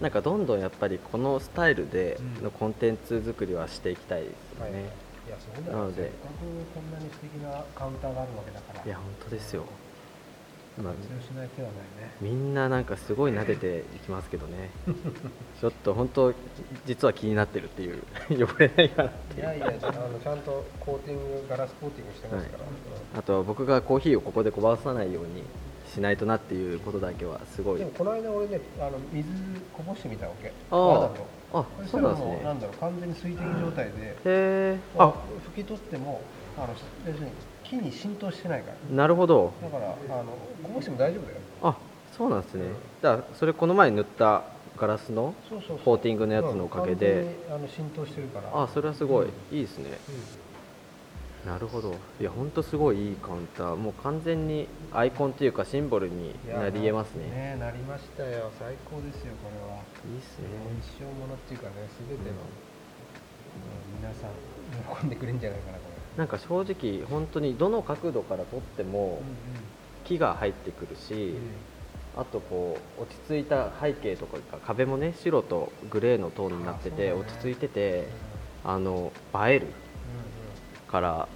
なんかどんどんやっぱりこのスタイルでうん。のコンテンツ作りはしていきたいですよはい、いね、やそうだよなので。せっかくこんなに素敵なカウンターがあるわけだから。いや本当ですよ、まあ活用しない手はないね。みんななんかすごい撫でていきますけどね。ちょっと本当実は気になってるっていう 汚れないかなっていう。いやいやあのちゃんとコーティングガラスコーティングしてますから、あとは僕がコーヒーをここでこぼさないようにしないとなっていうことだけはすごい。でもこの間俺ねあの水こぼしてみたわけ。ああ。そうなんですたらもうなんねだろう完全に水滴状態でへえああ。拭き取ってもあの要するに木に浸透してないから。なるほど。だからあのこぼしても大丈夫だよ。あそうなんですね。だからそれこの前塗ったガラスのコーティングのやつのおかげで。あの浸透してるから。あそれはすごい。うんいいですね。うんなるほど。いや本当すごいいいカウンター。もう完全にアイコンというかシンボルになり得ますね。ねなりましたよ。最高ですよこれは。いいですね。一生ものっていうかね全ての、うん。皆さん喜んでくれるんじゃないかなこれ。なんか正直本当にどの角度から撮っても木が入ってくるし、あとこう落ち着いた背景とか壁もね白とグレーのトーンになってて、落ち着いててあの映えるから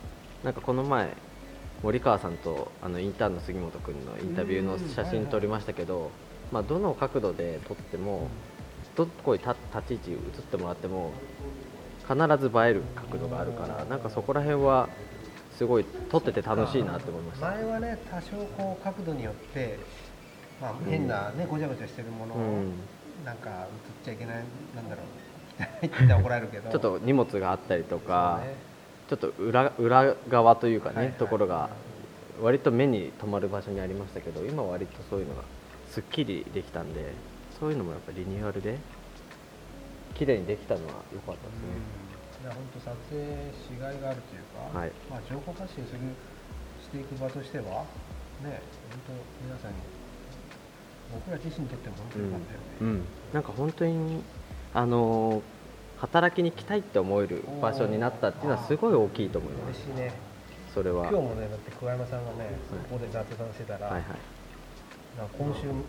なんかこの前森川さんとあのインターンの杉本君のインタビューの写真撮りましたけど、まあ、どの角度で撮ってもどこに立立ち位置映ってもらっても必ず映える角度があるからなんかそこら辺はすごい撮ってて楽しいなって思いました。前はね多少こう角度によって、まあ、変なね、ごちゃごちゃしてるものを、うん。なんか映っちゃいけないなんだろう って怒られるけど。ちょっと荷物があったりとか、ねちょっと裏裏側というかね、はいはい。ところが割と目に留まる場所にありましたけど今は割とそういうのがすっきりできたんでそういうのもやっぱリニューアルで綺麗にできたのは良かったですね、いや本当撮影しがいがあるというか、はい。まあ、情報発信するしていく場としてはね本当皆さんに僕ら自身にとっても本当に良かったよね、うん。うん。なんか本当にあのー働きに来たいって思える場所になったっていうのはすごい大きいと思います。嬉しいね。それは。今日もねだって桑山さんがね、ここで雑談してたら、はいはい。今週、うん。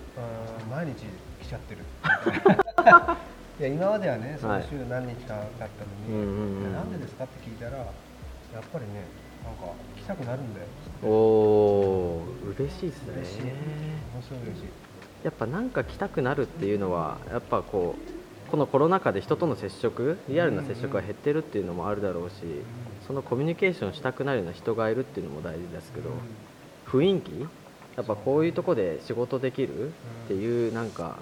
毎日来ちゃってる。いや今まではねその週何日かだったのに、うんうんうんいやなんでですかって聞いたらやっぱりねなんか来たくなるんだよ。おお嬉しいですね。嬉しい。ものすごい嬉しい。やっぱなんか来たくなるっていうのはやっぱこうこのコロナ禍で人との接触リアルな接触が減ってるっていうのもあるだろうしそのコミュニケーションしたくなるような人がいるっていうのも大事ですけど雰囲気やっぱこういうとこで仕事できるっていうなんか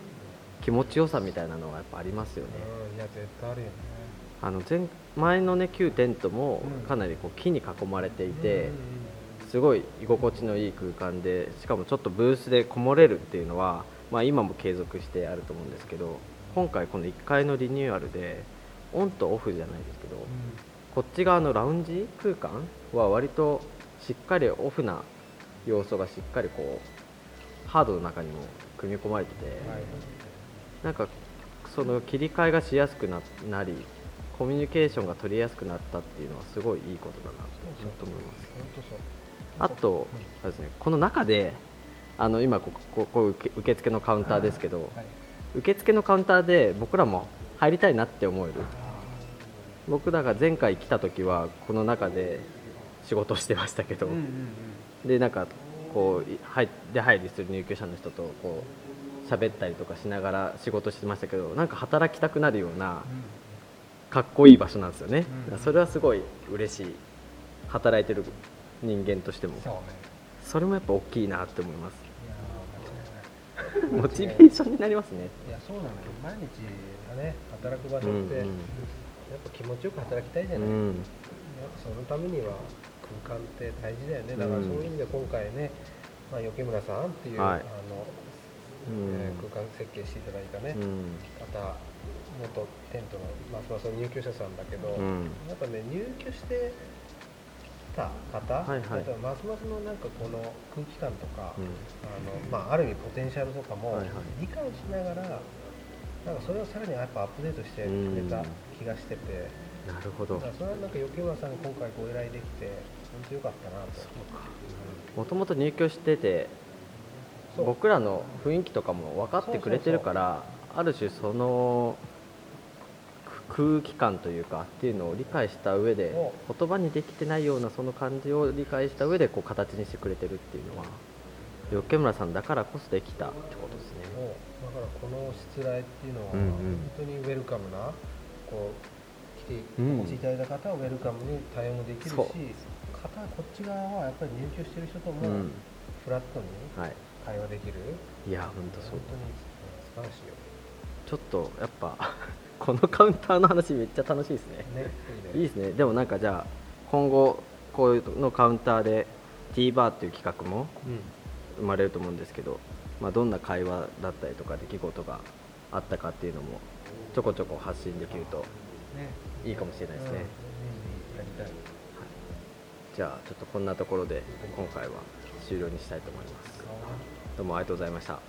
気持ちよさみたいなのはやっぱありますよね。うんいや絶対あるよね。あの前前のね旧テントもうん。かなりこう木に囲まれていて、うん。すごい居心地のいい空間でしかもちょっとブースでこもれるっていうのは、まあ、今も継続してあると思うんですけど今回この1階のリニューアルでオンとオフじゃないですけどこっち側のラウンジ空間は割としっかりオフな要素がしっかりこうハードの中にも組み込まれてて、うんはい。なんかその切り替えがしやすくななりコミュニケーションが取りやすくなったっていうのはすごいいいことだなと思います。あと、ですね、この中であの今ここここ受受付のカウンターですけど、はい受付のカウンターで僕らも入りたいなって思える。僕らが前回来た時はこの中で仕事をしてましたけど、うんうんうん。でなんかこうい入出入りする入居者の人とこう喋ったりとかしながら仕事してましたけどなんか働きたくなるようなかっこいい場所なんですよね、うんだからそれはすごい嬉しい働いてる人間としてもそれもやっぱ大きいなって思いますモチベーションになりますね。いやそうなのよ。毎日がね働く場所うんって、やっぱ気持ちよく働きたいじゃない、うん。そのためには空間って大事だよね。だからうん。そういう意味で今回ね、まあ、余村さんっていう、はい。あのうん。えー空間設計していただいたね、うん。方元テントの、まあ、そもそも入居者さんだけど、うん。やっぱね入居してた方、はいはい。ますますのなんかこの空気感とか、うん。あのまあ、ある意味ポテンシャルとかもはいはい。理解しながら、なんかそれをさらにやっぱアップデートしてくれた気がしてて、なるほど。だからそれはなんか余計村さんに今回ご依頼できて本当良かったなと。もともと入居してて僕らの雰囲気とかも分かってくれてるからある種そのく空気感というかっていうのを理解した上でお言葉にできてないようなその感じを理解した上でこう形にしてくれてるっていうのは余村さんだからこそできたってことですね。だからこのしつらいっていうのは、うんうん。本当にウェルカムなこう来てうん。お越しいただいた方はウェルカムに対応もできるしそう。方こっち側はやっぱり入居してる人ともうん。フラットにはい、会話できる、いや本当そう。本当に素晴らしいよ。ちょっとやっぱこのカウンターの話めっちゃ楽しいですね。ねいいですね。でもなんかじゃあ今後こういうのカウンターで T バーっていう企画もうん。生まれると思うんですけど、まあ、どんな会話だったりとか出来事があったかっていうのもちょこちょこ発信できるとね。いいかもしれないですね、うん。ぜひやりたい。じゃあちょっとこんなところで今回は終了にしたいと思います。どうもありがとうございました